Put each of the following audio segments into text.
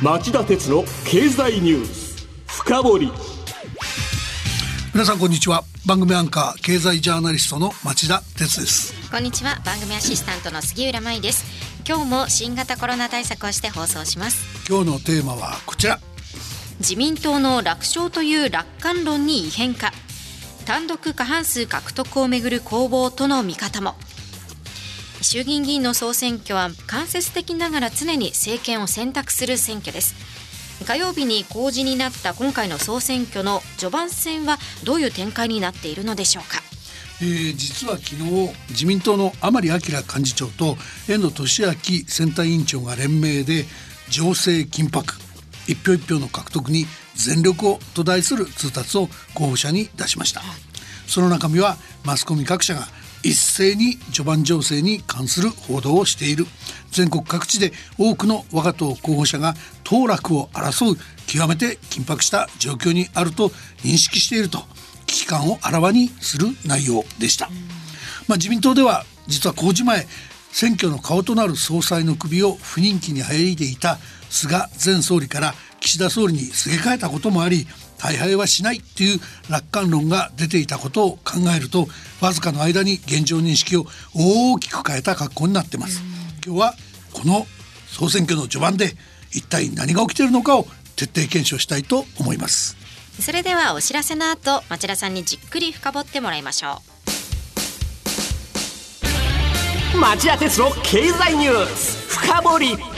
町田鉄の経済ニュース。深掘り。皆さんこんにちは。番組アンカー経済ジャーナリストの町田鉄です。こんにちは。番組アシスタントの杉浦舞です。今日も新型コロナ対策をして放送します。今日のテーマはこちら。自民党の楽勝という楽観論に異変か。単独過半数獲得をめぐる攻防との見方も衆議院議員の総選挙は間接的ながら常に政権を選択する選挙です。火曜日に公示になった今回の総選挙の序盤戦はどういう展開になっているのでしょうか？えー、実は昨日自民党の甘利明幹事長と遠藤利明選対委員長が連名で情勢緊迫。一票一票の獲得に全力をと題する通達を候補者に出しました。その中身はマスコミ各社が一斉に序盤情勢に関する報道をしている。全国各地で多くの我が党候補者が当落を争う極めて緊迫した状況にあると認識していると危機感をあらわにする内容でした、まあ、自民党では実は公示前選挙の顔となる総裁の首を不人気に入いていた菅前総理から岸田総理にすげ替えたこともあり大敗はしないという楽観論が出ていたことを考えるとわずかの間に現状認識を大きく変えた格好になってます。今日はこの総選挙の序盤で一体何が起きているのかを徹底検証したいと思います。それではお知らせの後町田さんにじっくり深掘ってもらいましょう。町田鉄の経済ニュース深掘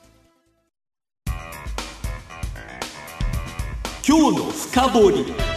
今日の深掘り。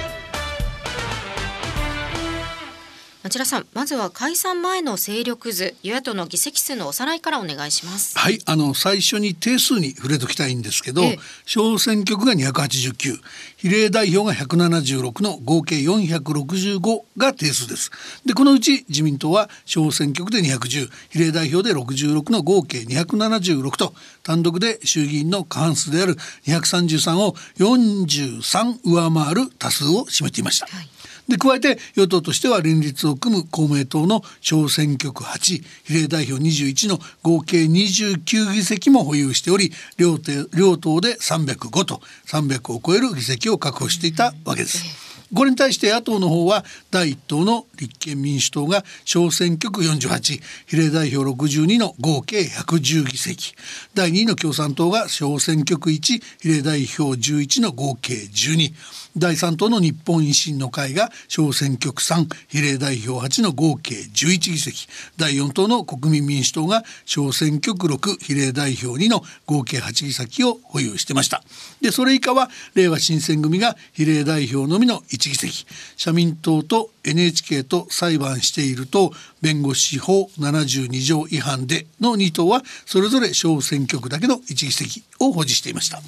町田さんまずは解散前の勢力図与野党の議席数のおさらいからお願いします。はいあの最初に定数に触れときたいんですけど、ええ、小選挙区が289比例代表が176の合計465が定数です。でこのうち自民党は小選挙区で210比例代表で66の合計276と単独で衆議院の過半数である233を43上回る多数を占めていました、はいで加えて与党としては連立を組む公明党の小選挙区8比例代表21の合計29議席も保有しており両両党で305と300を超える議席を確保していたわけです。これに対して野党の方は第一党の立憲民主党が小選挙区48比例代表62の合計110議席。第2位の共産党が小選挙区1比例代表11の合計12第3党の日本維新の会が小選挙区3比例代表8の合計11議席。第4党の国民民主党が小選挙区6比例代表2の合計8議席を保有してました。でそれ以下は令和新選組が比例代表のみの1議席。社民党と NHK と裁判していると弁護士法72条違反での2党はそれぞれ小選挙区だけの1議席を保持していました、はい、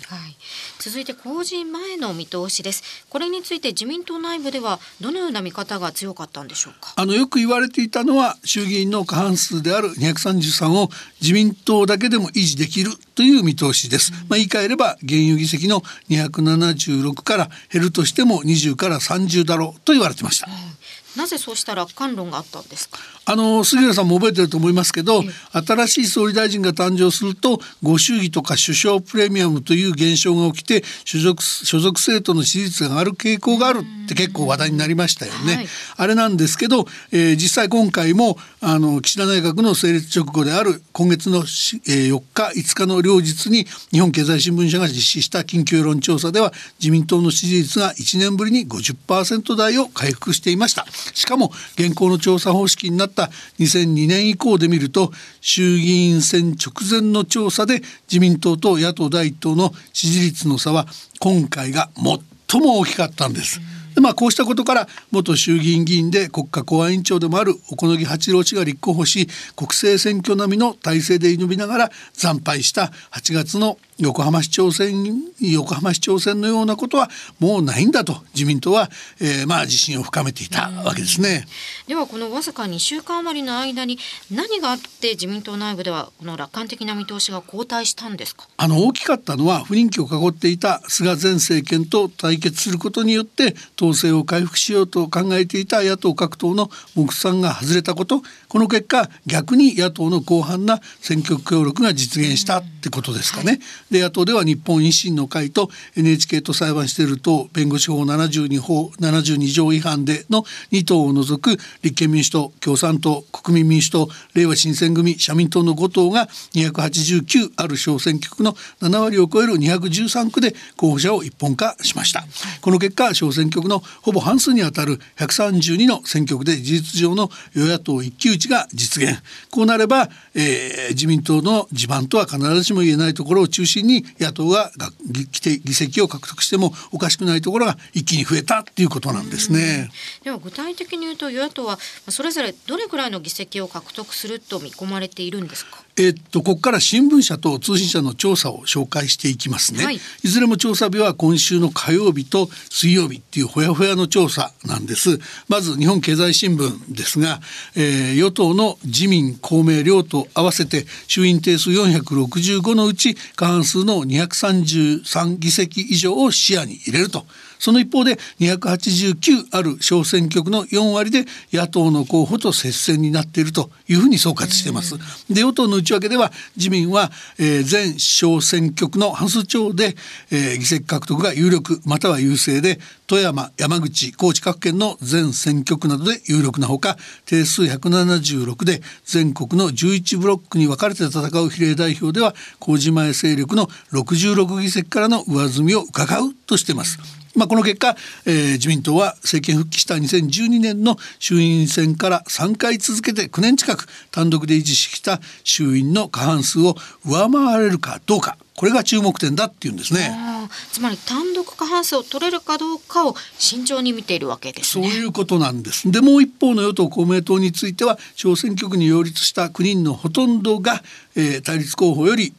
続いて公示前の見通しです。これについて自民党内部ではどのような見方が強かったんでしょうか？あのよく言われていたのは衆議院の過半数である233を自民党だけでも維持できるという見通しです、うん、まあ、言い換えれば現有議席の276から減るとしても20から30だろうと言われてました、うんなぜそうした楽観論があったんですか？あの杉浦さんも覚えてると思いますけど、新しい総理大臣が誕生するとご祝儀とか首相プレミアムという現象が起きて所属所属政党の支持率が上がる傾向があるって結構話題になりましたよね。はい、あれなんですけど、えー、実際今回もあの岸田内閣の成立直後である今月の、えー、4日5日の両日に日本経済新聞社が実施した緊急世論調査では自民党の支持率が1年ぶりに50%台を回復していました。しかも現行の調査方式になった2002年以降で見ると衆議院選直前の調査で自民党と野党第一党の支持率の差は今回が最も大きかったんです。でまあ、こうしたことから元衆議院議員で国家公安委員長でもある小此木八郎氏が立候補し国政選挙並みの体制で挑みながら惨敗した8月の横浜市長選横浜市長選のようなことはもうないんだと自民党は、えー、まあ自信を深めていたわけですね。ではこのわずか2週間余りの間に何があって自民党内部ではこの楽観的な見通しが後退したんですか？あの大きかったのは不人気を囲っていた菅前政権と対決することによって統制を回復しようと考えていた野党各党の目算が外れたことこの結果逆に野党の広範な選挙協力が実現したってことですかね。で野党では日本維新の会と NHK と裁判している党弁護士法72法72条違反での2党を除く立憲民主党共産党国民民主党れいわ新選組社民党の5党が289ある小選挙区の7割を超える213区で候補者を一本化しました。この結果小選挙区のほぼ半数にあたる132の選挙区で事実上の与野党一騎打ちが実現。こうなれば、えー、自民党の地盤とは必ずしも言えないところを中心心に野党が議席を獲得してもおかしくないところが一気に増えたっていうことなんですね。では具体的に言うと与野党はそれぞれどれくらいの議席を獲得すると見込まれているんですか？えっと、ここから新聞社と通信社の調査を紹介していきますね、はい、いずれも調査日は今週の火曜日と水曜日っていうほやほやの調査なんですまず日本経済新聞ですが、えー、与党の自民公明両党合わせて衆院定数465のうち過半数の233議席以上を視野に入れるとその一方で289ある小選挙区の4割で野党の候補と接戦になっているというふうに総括しています。で与党の内訳では自民は、えー、全小選挙区の半数超で、えー、議席獲得が有力または優勢で富山山口高知各県の全選挙区などで有力なほか定数176で全国の11ブロックに分かれて戦う比例代表では公示前勢力の66議席からの上積みを伺うとしています。まあ、この結果、えー、自民党は政権復帰した2012年の衆院選から3回続けて9年近く単独で維持してきた衆院の過半数を上回れるかどうかこれが注目点だっていうんですね。つまり単独過半数を取れるかどうかを慎重に見ているわけです、ね、そういうことなんです。でもう一方の与党公明党については小選挙区に擁立した9人のほとんどが、えー、対立候補より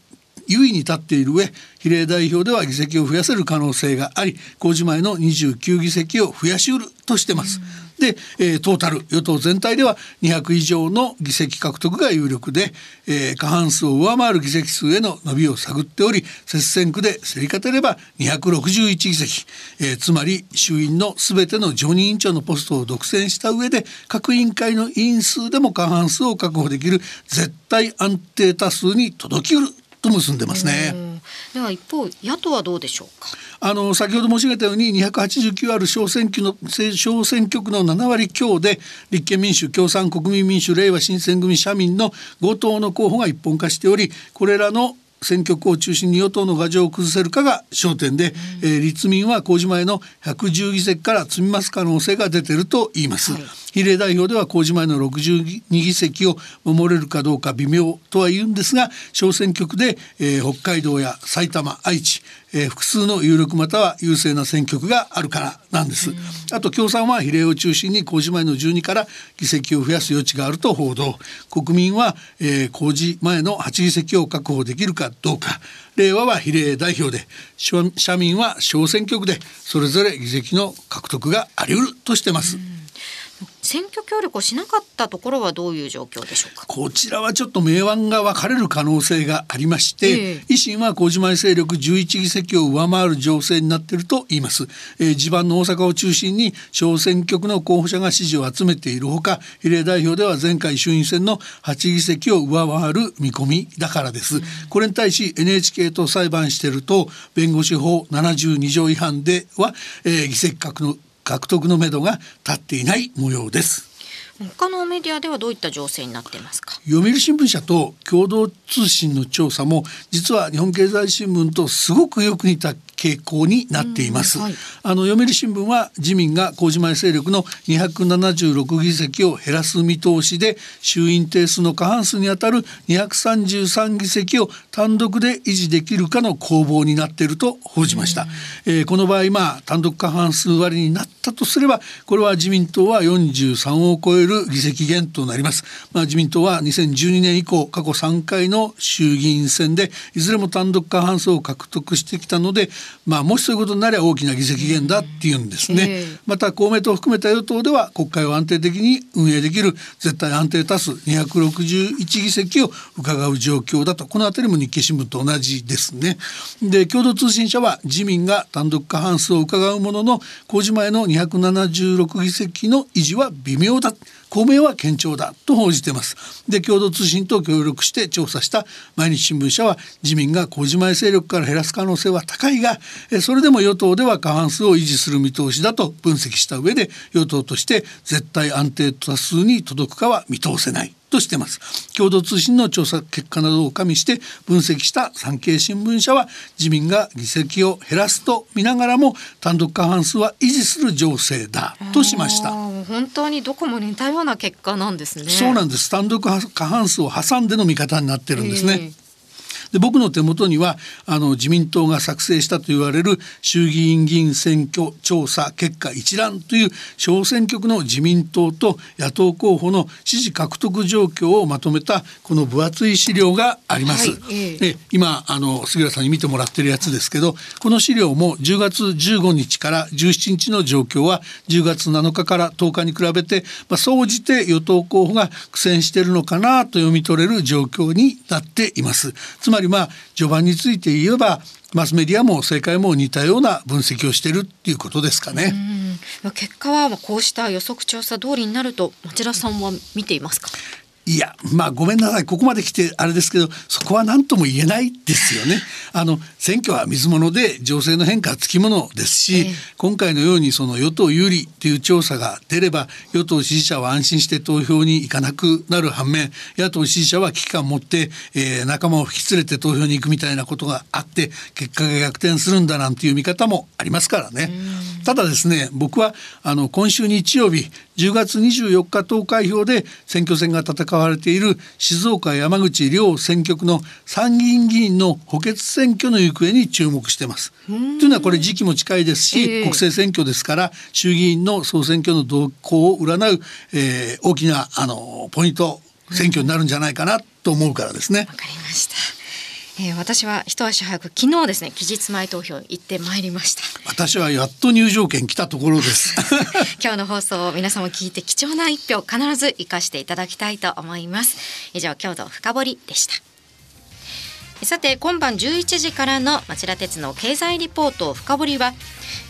優位に立っている上比例代表では議席を増やせる可能性があり公示前の29議席を増やしうるとしてます。で、えー、トータル与党全体では200以上の議席獲得が有力で、えー、過半数を上回る議席数への伸びを探っており接戦区で競り勝てれば261議席、えー、つまり衆院の全ての常任委員長のポストを独占した上で各委員会の委員数でも過半数を確保できる絶対安定多数に届きうると結んでますね。では一方野党はどうでしょうか？あの先ほど申し上げたように289ある小選挙の小選挙区の7割強で立憲民主共産国民民主れいわ新選組社民の5党の候補が一本化しておりこれらの選挙区を中心に与党の牙城を崩せるかが焦点で、うん、えー、立民は公示前の110議席から積み増す可能性が出ていると言います。はい比例代表では公示前の62議席を守れるかどうか微妙とは言うんですが小選挙区で、えー、北海道や埼玉愛知、えー、複数の有力または優勢な選挙区があるからなんです。あと共産は比例を中心に公示前の12から議席を増やす余地があると報道国民は、えー、公示前の8議席を確保できるかどうか令和は比例代表で社民は小選挙区でそれぞれ議席の獲得があり得るとしてます。選挙協力をしなかったところはどういう状況でしょうか？こちらはちょっと明暗が分かれる可能性がありまして、えー、維新は小島勢力11議席を上回る情勢になっていると言います、えー、地盤の大阪を中心に小選挙区の候補者が支持を集めているほか比例代表では前回衆院選の8議席を上回る見込みだからです、うん、これに対し NHK と裁判していると弁護士法72条違反では、えー、議席獲の獲得のめどが立っていない模様です。他のメディアではどういった情勢になっていますか？読売新聞社と共同通信の調査も実は日本経済新聞とすごくよく似た傾向になっています、はい、あの読売新聞は自民が麹前勢力の276議席を減らす見通しで衆院定数の過半数にあたる233議席を単独で維持できるかの攻防になっていると報じました、えー、この場合まあ単独過半数割りになったとすればこれは自民党は43を超える議席減となります、まあ、自民党は2012年以降過去3回の衆議院選でいずれも単独過半数を獲得してきたのでまあ、もしそういうことになれば大きな議席減だっていうんですね、えー、また公明党を含めた与党では国会を安定的に運営できる絶対安定多数261議席を伺う状況だと。この辺りも日経新聞と同じですね。で共同通信社は自民が単独過半数を伺うものの公示前の276議席の維持は微妙だ公明は堅調だと報じています。で共同通信と協力して調査した毎日新聞社は自民が小島勢力から減らす可能性は高いがそれでも与党では過半数を維持する見通しだと分析した上で与党として絶対安定多数に届くかは見通せない。としてます。共同通信の調査結果などを加味して分析した産経新聞社は自民が議席を減らすと見ながらも単独過半数は維持する情勢だとしました。本当にどこも似たような結果なんですね。そうなんです。単独過半数を挟んでの見方になってるんですね、えーで僕の手元にはあの自民党が作成したと言われる衆議院議員選挙調査結果一覧という小選挙区の自民党と野党候補の支持獲得状況をまとめたこの分厚い資料があります。はい、え今あの杉浦さんに見てもらってるやつですけどこの資料も10月15日から17日の状況は10月7日から10日に比べて、まあ、総じて与党候補が苦戦しているのかなと読み取れる状況になっています。つままりまあ序盤について言えばマスメディアも政界も似たような分析をしているっていうことですかね。結果はこうした予測調査通りになると町田さんは見ていますか？いやまあごめんなさいここまで来てあれですけどそこは何とも言えないですよね。あの選挙は水物で情勢の変化はつきものですし、えー、今回のようにその与党有利という調査が出れば与党支持者は安心して投票に行かなくなる反面野党支持者は危機感を持って、えー、仲間を引き連れて投票に行くみたいなことがあって結果が逆転するんだなんていう見方もありますからね。ただですね僕はあの今週日曜日10月24日投開票で選挙戦が戦われている静岡山口両選挙区の参議院議員の補欠選挙の行方に注目してます。というのはこれ時期も近いですし、えー、国政選挙ですから衆議院の総選挙の動向を占う、えー、大きなあのポイント選挙になるんじゃないかなと思うからですね。わかりました。えー、私は一足早く昨日ですね期日前投票行ってまいりました。私はやっと入場券来たところです。今日の放送を皆様聞いて貴重な一票必ず生かしていただきたいと思います。以上京都深掘でした。さて今晩11時からの町田鉄の経済リポート深掘は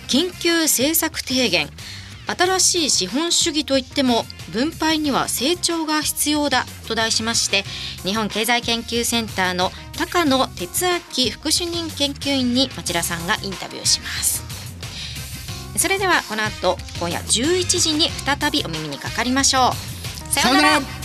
緊急政策提言新しい資本主義といっても分配には成長が必要だと題しまして日本経済研究センターの高野哲明副主任研究員に町田さんがインタビューします。それではこの後今夜11時に再びお耳にかかりましょう。さようなら。